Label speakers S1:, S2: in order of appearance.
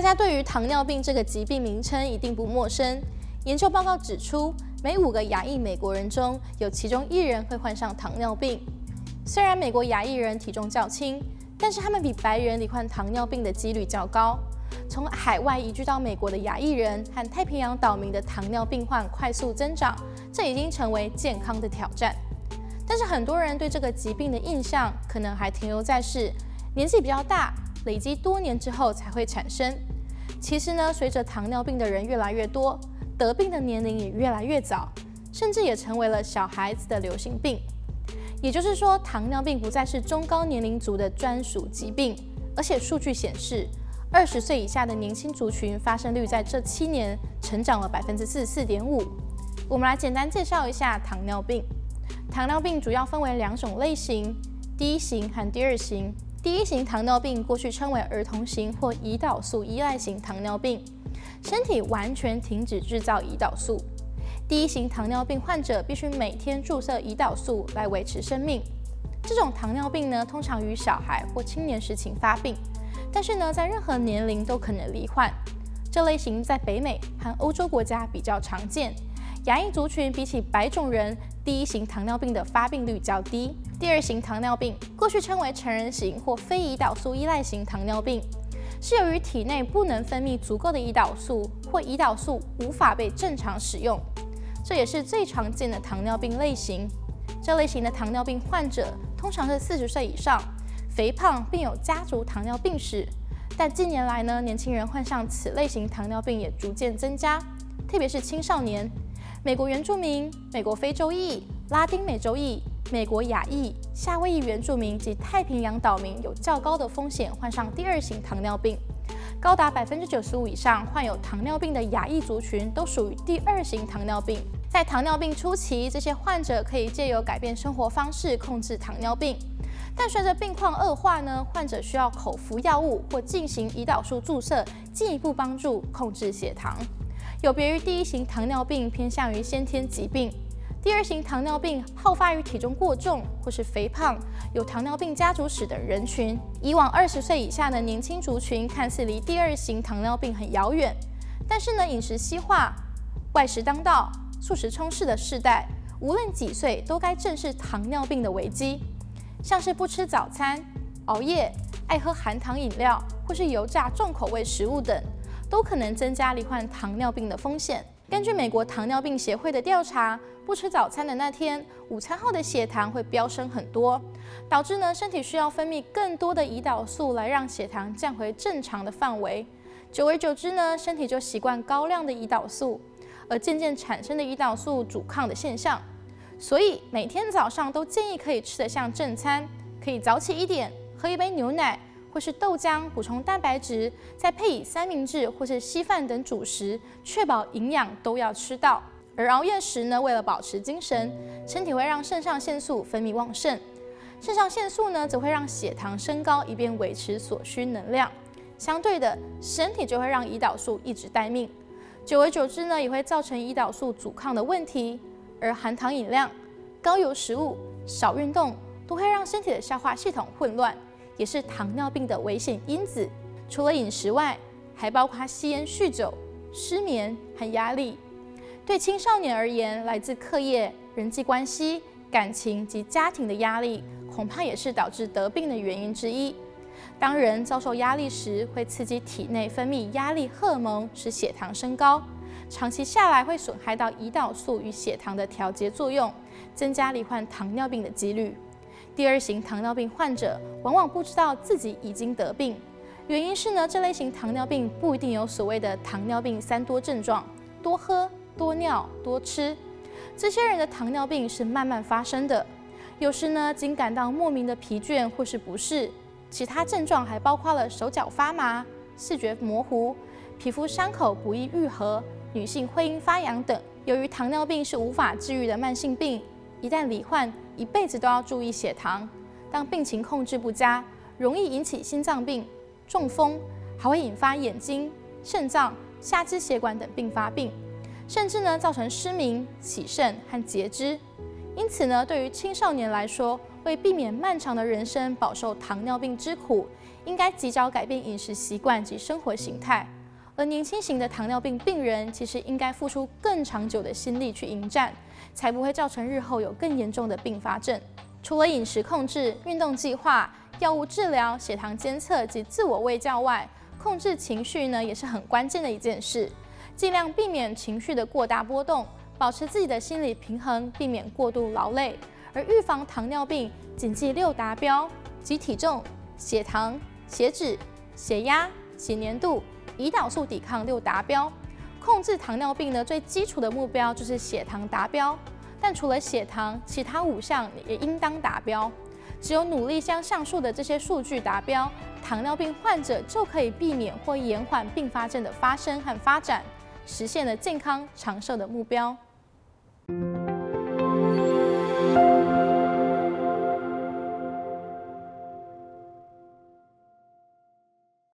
S1: 大家对于糖尿病这个疾病名称一定不陌生。研究报告指出，每五个亚裔美国人中有其中一人会患上糖尿病。虽然美国亚裔人体重较轻，但是他们比白人罹患糖尿病的几率较高。从海外移居到美国的亚裔人和太平洋岛民的糖尿病患快速增长，这已经成为健康的挑战。但是很多人对这个疾病的印象可能还停留在是年纪比较大，累积多年之后才会产生。其实呢，随着糖尿病的人越来越多，得病的年龄也越来越早，甚至也成为了小孩子的流行病。也就是说，糖尿病不再是中高年龄族的专属疾病，而且数据显示，二十岁以下的年轻族群发生率在这七年成长了百分之四十四点五。我们来简单介绍一下糖尿病。糖尿病主要分为两种类型：第一型和第二型。第一型糖尿病过去称为儿童型或胰岛素依赖型糖尿病。身体完全停止制造胰岛素。第一型糖尿病患者必须每天注射胰岛素来维持生命。这种糖尿病呢，通常于小孩或青年时期发病，但是呢，在任何年龄都可能罹患。这类型在北美和欧洲国家比较常见。亚裔族群比起白种人，第一型糖尿病的发病率较低。第二型糖尿病过去称为成人型或非胰岛素依赖型糖尿病。是由于体内不能分泌足够的胰岛素，或胰岛素无法被正常使用，这也是最常见的糖尿病类型。这类型的糖尿病患者通常是四十岁以上，肥胖并有家族糖尿病史。但近年来呢，年轻人患上此类型糖尿病也逐渐增加，特别是青少年。美国原住民、美国非洲裔、拉丁美洲裔。美国亚裔、夏威夷原住民及太平洋岛民有较高的风险患上第二型糖尿病，高达百分之九十五以上患有糖尿病的亚裔族群都属于第二型糖尿病。在糖尿病初期，这些患者可以借由改变生活方式控制糖尿病，但随着病况恶化呢，患者需要口服药物或进行胰岛素注射，进一步帮助控制血糖。有别于第一型糖尿病，偏向于先天疾病。第二型糖尿病好发于体重过重或是肥胖、有糖尿病家族史的人群。以往二十岁以下的年轻族群看似离第二型糖尿病很遥远，但是呢，饮食西化、外食当道、素食充斥的世代，无论几岁都该正视糖尿病的危机。像是不吃早餐、熬夜、爱喝含糖饮料或是油炸重口味食物等，都可能增加罹患糖尿病的风险。根据美国糖尿病协会的调查，不吃早餐的那天，午餐后的血糖会飙升很多，导致呢身体需要分泌更多的胰岛素来让血糖降回正常的范围。久而久之呢，身体就习惯高量的胰岛素，而渐渐产生的胰岛素阻抗的现象。所以每天早上都建议可以吃得像正餐，可以早起一点，喝一杯牛奶。或是豆浆补充蛋白质，再配以三明治或是稀饭等主食，确保营养都要吃到。而熬夜时呢，为了保持精神，身体会让肾上腺素分泌旺盛，肾上腺素呢则会让血糖升高，以便维持所需能量。相对的，身体就会让胰岛素一直待命，久而久之呢，也会造成胰岛素阻抗的问题。而含糖饮料、高油食物、少运动，都会让身体的消化系统混乱。也是糖尿病的危险因子。除了饮食外，还包括吸烟、酗酒、失眠和压力。对青少年而言，来自课业、人际关系、感情及家庭的压力，恐怕也是导致得病的原因之一。当人遭受压力时，会刺激体内分泌压力荷尔蒙，使血糖升高。长期下来，会损害到胰岛素与血糖的调节作用，增加罹患糖尿病的几率。第二型糖尿病患者往往不知道自己已经得病，原因是呢，这类型糖尿病不一定有所谓的糖尿病三多症状：多喝、多尿、多吃。这些人的糖尿病是慢慢发生的，有时呢，仅感到莫名的疲倦或是不适，其他症状还包括了手脚发麻、视觉模糊、皮肤伤口不易愈合、女性会阴发痒等。由于糖尿病是无法治愈的慢性病。一旦罹患，一辈子都要注意血糖。当病情控制不佳，容易引起心脏病、中风，还会引发眼睛、肾脏、下肢血管等并发病，甚至呢造成失明、起肾和截肢。因此呢，对于青少年来说，为避免漫长的人生饱受糖尿病之苦，应该及早改变饮食习惯及生活形态。而年轻型的糖尿病病人，其实应该付出更长久的心力去迎战，才不会造成日后有更严重的并发症。除了饮食控制、运动计划、药物治疗、血糖监测及自我卫教外，控制情绪呢也是很关键的一件事。尽量避免情绪的过大波动，保持自己的心理平衡，避免过度劳累。而预防糖尿病，谨记六达标即体重、血糖、血脂、血压、血粘度。胰岛素抵抗六达标，控制糖尿病呢，最基础的目标就是血糖达标。但除了血糖，其他五项也应当达标。只有努力将上述的这些数据达标，糖尿病患者就可以避免或延缓并发症的发生和发展，实现了健康长寿的目标。